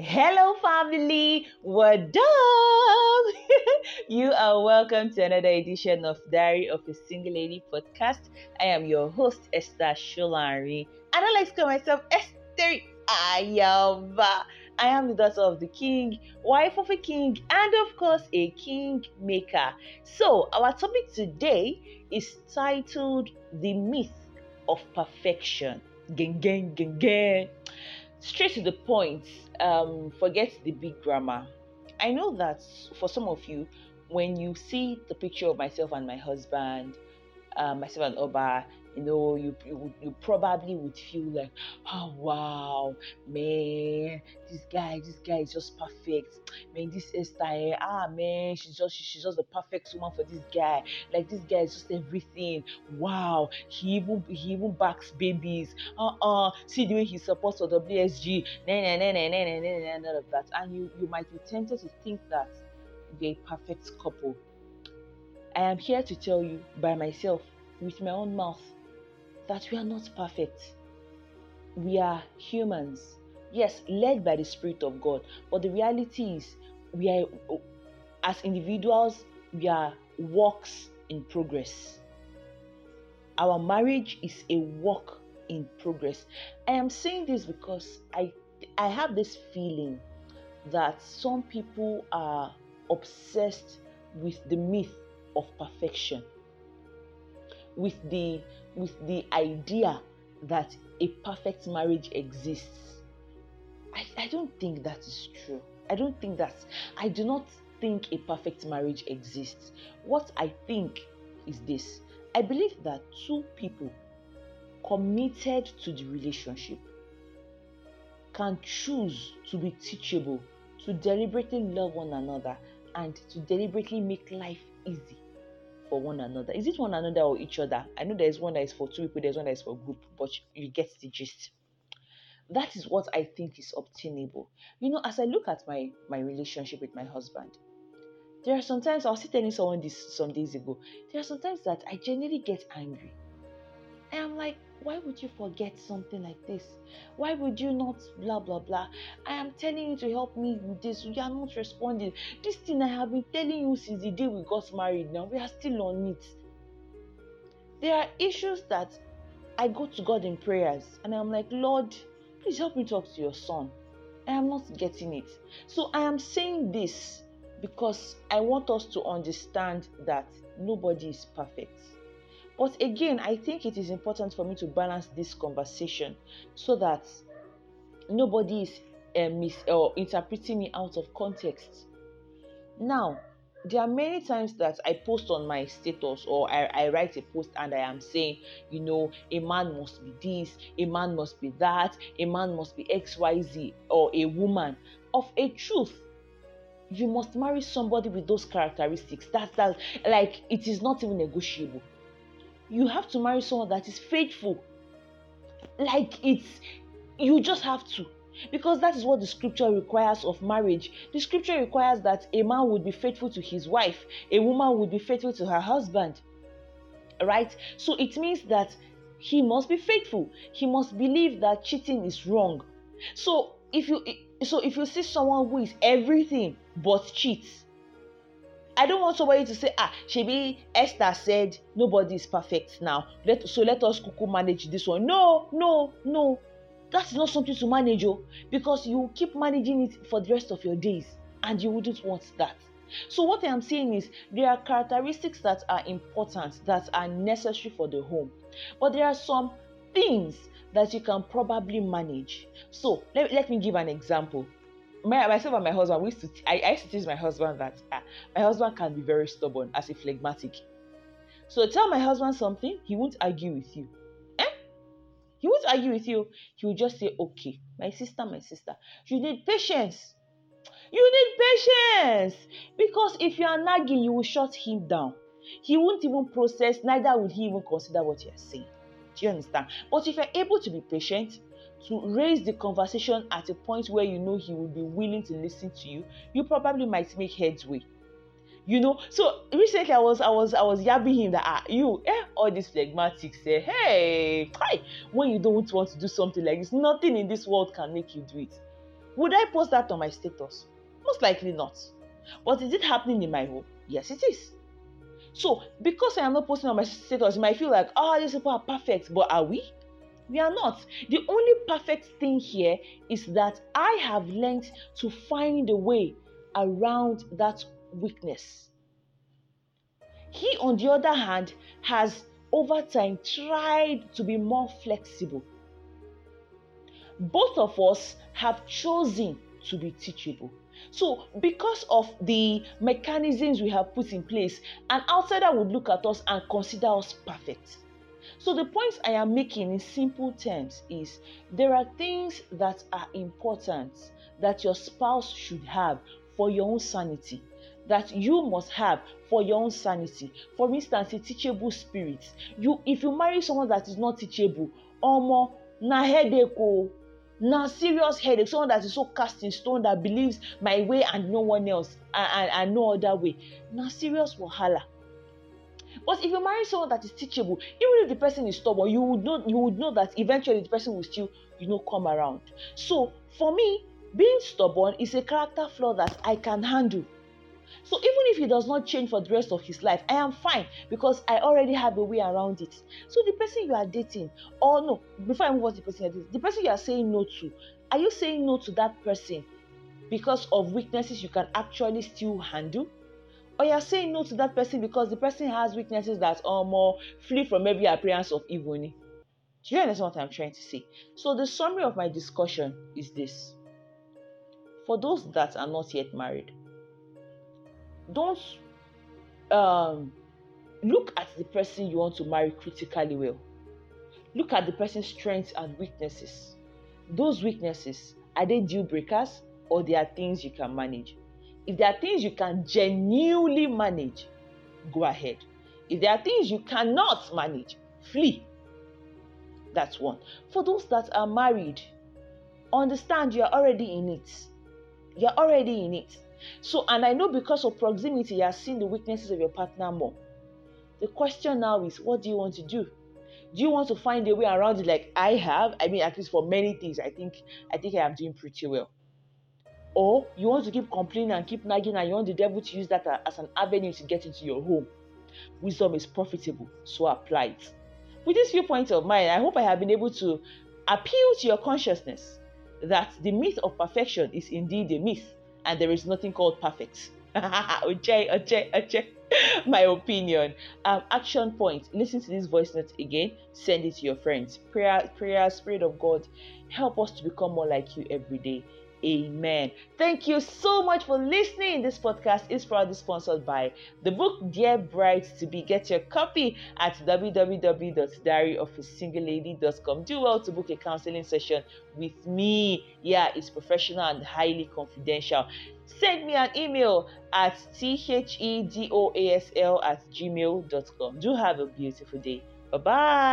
Hello, family. What up? you are welcome to another edition of Diary of a Single Lady podcast. I am your host, Esther Sholari. I like to call myself Esther Ayaba. I am the daughter of the king, wife of a king, and of course, a king maker. So, our topic today is titled The Myth of Perfection. Gang, gang, gang, gang straight to the point um, forget the big grammar. I know that for some of you when you see the picture of myself and my husband uh, myself and oba you know, you, you you probably would feel like, oh wow, man, this guy, this guy is just perfect. Man, this Esther, ah man, she's just she's just the perfect woman for this guy. Like this guy is just everything. Wow, he even he even backs babies. Uh-uh. See the way he supports the WSG. Nah, nah, nah, nah, nah, nah, nah, none of that. And you you might be tempted to think that they're a perfect couple. I am here to tell you by myself with my own mouth that we are not perfect. We are humans. Yes, led by the Spirit of God. But the reality is, we are, as individuals, we are works in progress. Our marriage is a work in progress. I am saying this because I I have this feeling that some people are obsessed with the myth of perfection with the with the idea that a perfect marriage exists. I, I don't think that is true. I don't think that I do not think a perfect marriage exists. What I think is this I believe that two people committed to the relationship can choose to be teachable, to deliberately love one another, and to deliberately make life easy for one another. Is it one another or each other? I know there's one that is for two people, there's one that is for group, but you get the gist. That is what I think is obtainable. You know, as I look at my my relationship with my husband, there are sometimes I was telling someone this some days ago. There are sometimes that I genuinely get angry. And I'm like, why would you forget something like this? Why would you not blah blah blah? I am telling you to help me with this. You are not responding. This thing I have been telling you since the day we got married. Now we are still on it. There are issues that I go to God in prayers and I'm like, Lord, please help me talk to your son. I am not getting it. So I am saying this because I want us to understand that nobody is perfect but again, I think it is important for me to balance this conversation so that nobody is uh, mis or interpreting me out of context. Now, there are many times that I post on my status or I, I, write a post and I am saying, you know, a man must be this, a man must be that, a man must be XYZ, or a woman. Of a truth, you must marry somebody with those characteristics. That's that like it is not even negotiable you have to marry someone that is faithful. Like it's, you just have to. Because that is what the scripture requires of marriage. The scripture requires that a man would be faithful to his wife, a woman would be faithful to her husband. Right? So it means that he must be faithful. He must believe that cheating is wrong. So if you so if you see someone who is everything but cheats, I don't want somebody to say, ah, Shebi Esther said nobody is perfect now. Let so let us kuku manage this one. No, no, no. That's not something to manage, oh, because you keep managing it for the rest of your days, and you wouldn't want that. So what I am saying is there are characteristics that are important, that are necessary for the home, but there are some things that you can probably manage. So let, let me give an example my, myself and my husband, we used to, I, I used to teach my husband that uh, my husband can be very stubborn as a phlegmatic. So tell my husband something, he won't argue with you. Eh? He won't argue with you. He will just say, okay, my sister, my sister, you need patience. You need patience. Because if you are nagging, you will shut him down. He won't even process, neither will he even consider what you are saying. Do you understand? But if you're able to be patient, to raise the conversation at a point where you know he will be willing to listen to you, you probably might make headway. You know, so recently I was I was I was yabbing him that ah you eh all these phlegmatics say eh, hey hi when you don't want to do something like this, nothing in this world can make you do it. Would I post that on my status? Most likely not. But is it happening in my home? Yes, it is. So, because I am not posting on my status, you might feel like, oh, these people are perfect. But are we? We are not. The only perfect thing here is that I have learned to find a way around that weakness. He, on the other hand, has over time tried to be more flexible. Both of us have chosen to be teachable. So, because of the mechanisms we have put in place, an outsider would look at us and consider us perfect. So, the point I am making in simple terms is there are things that are important that your spouse should have for your own sanity that you must have for your own sanity. For instance, a teachable spirit. You, if you marry someone that is not teachable, omo na headache na serious headache. Someone that is so cast in stone that believes my way and no one else, and, and, and no other way, na serious wahala. But if you marry someone that is teachable, even if the person is stubborn, you would know you would know that eventually the person will still, you know, come around. So for me, being stubborn is a character flaw that I can handle. So even if he does not change for the rest of his life, I am fine because I already have a way around it. So the person you are dating, or no, before I move on to the person you're dating, the person you are saying no to, are you saying no to that person because of weaknesses you can actually still handle? Or you're saying no to that person because the person has weaknesses that are more flee from every appearance of evil. Do you understand what I'm trying to say? So the summary of my discussion is this. For those that are not yet married, don't um, look at the person you want to marry critically well. Look at the person's strengths and weaknesses. Those weaknesses are they deal breakers or they are things you can manage? If there are things you can genuinely manage, go ahead. If there are things you cannot manage, flee. That's one. For those that are married, understand you are already in it. You're already in it. So, and I know because of proximity, you are seeing the weaknesses of your partner more. The question now is, what do you want to do? Do you want to find a way around it like I have? I mean, at least for many things, I think I think I am doing pretty well. Or you want to keep complaining and keep nagging, and you want the devil to use that as an avenue to get into your home. Wisdom is profitable, so apply it. With this viewpoint of mine, I hope I have been able to appeal to your consciousness that the myth of perfection is indeed a myth and there is nothing called perfect. okay, okay, okay. My opinion. Um, action point. Listen to this voice note again. Send it to your friends. Prayer, prayer, Spirit of God, help us to become more like you every day. Amen. Thank you so much for listening. This podcast is proudly sponsored by the book Dear Bride to Be. Get your copy at www.diaryofasinglelady.com. Do well to book a counseling session with me. Yeah, it's professional and highly confidential. Send me an email at thedoasl at gmail.com. Do have a beautiful day. Bye bye.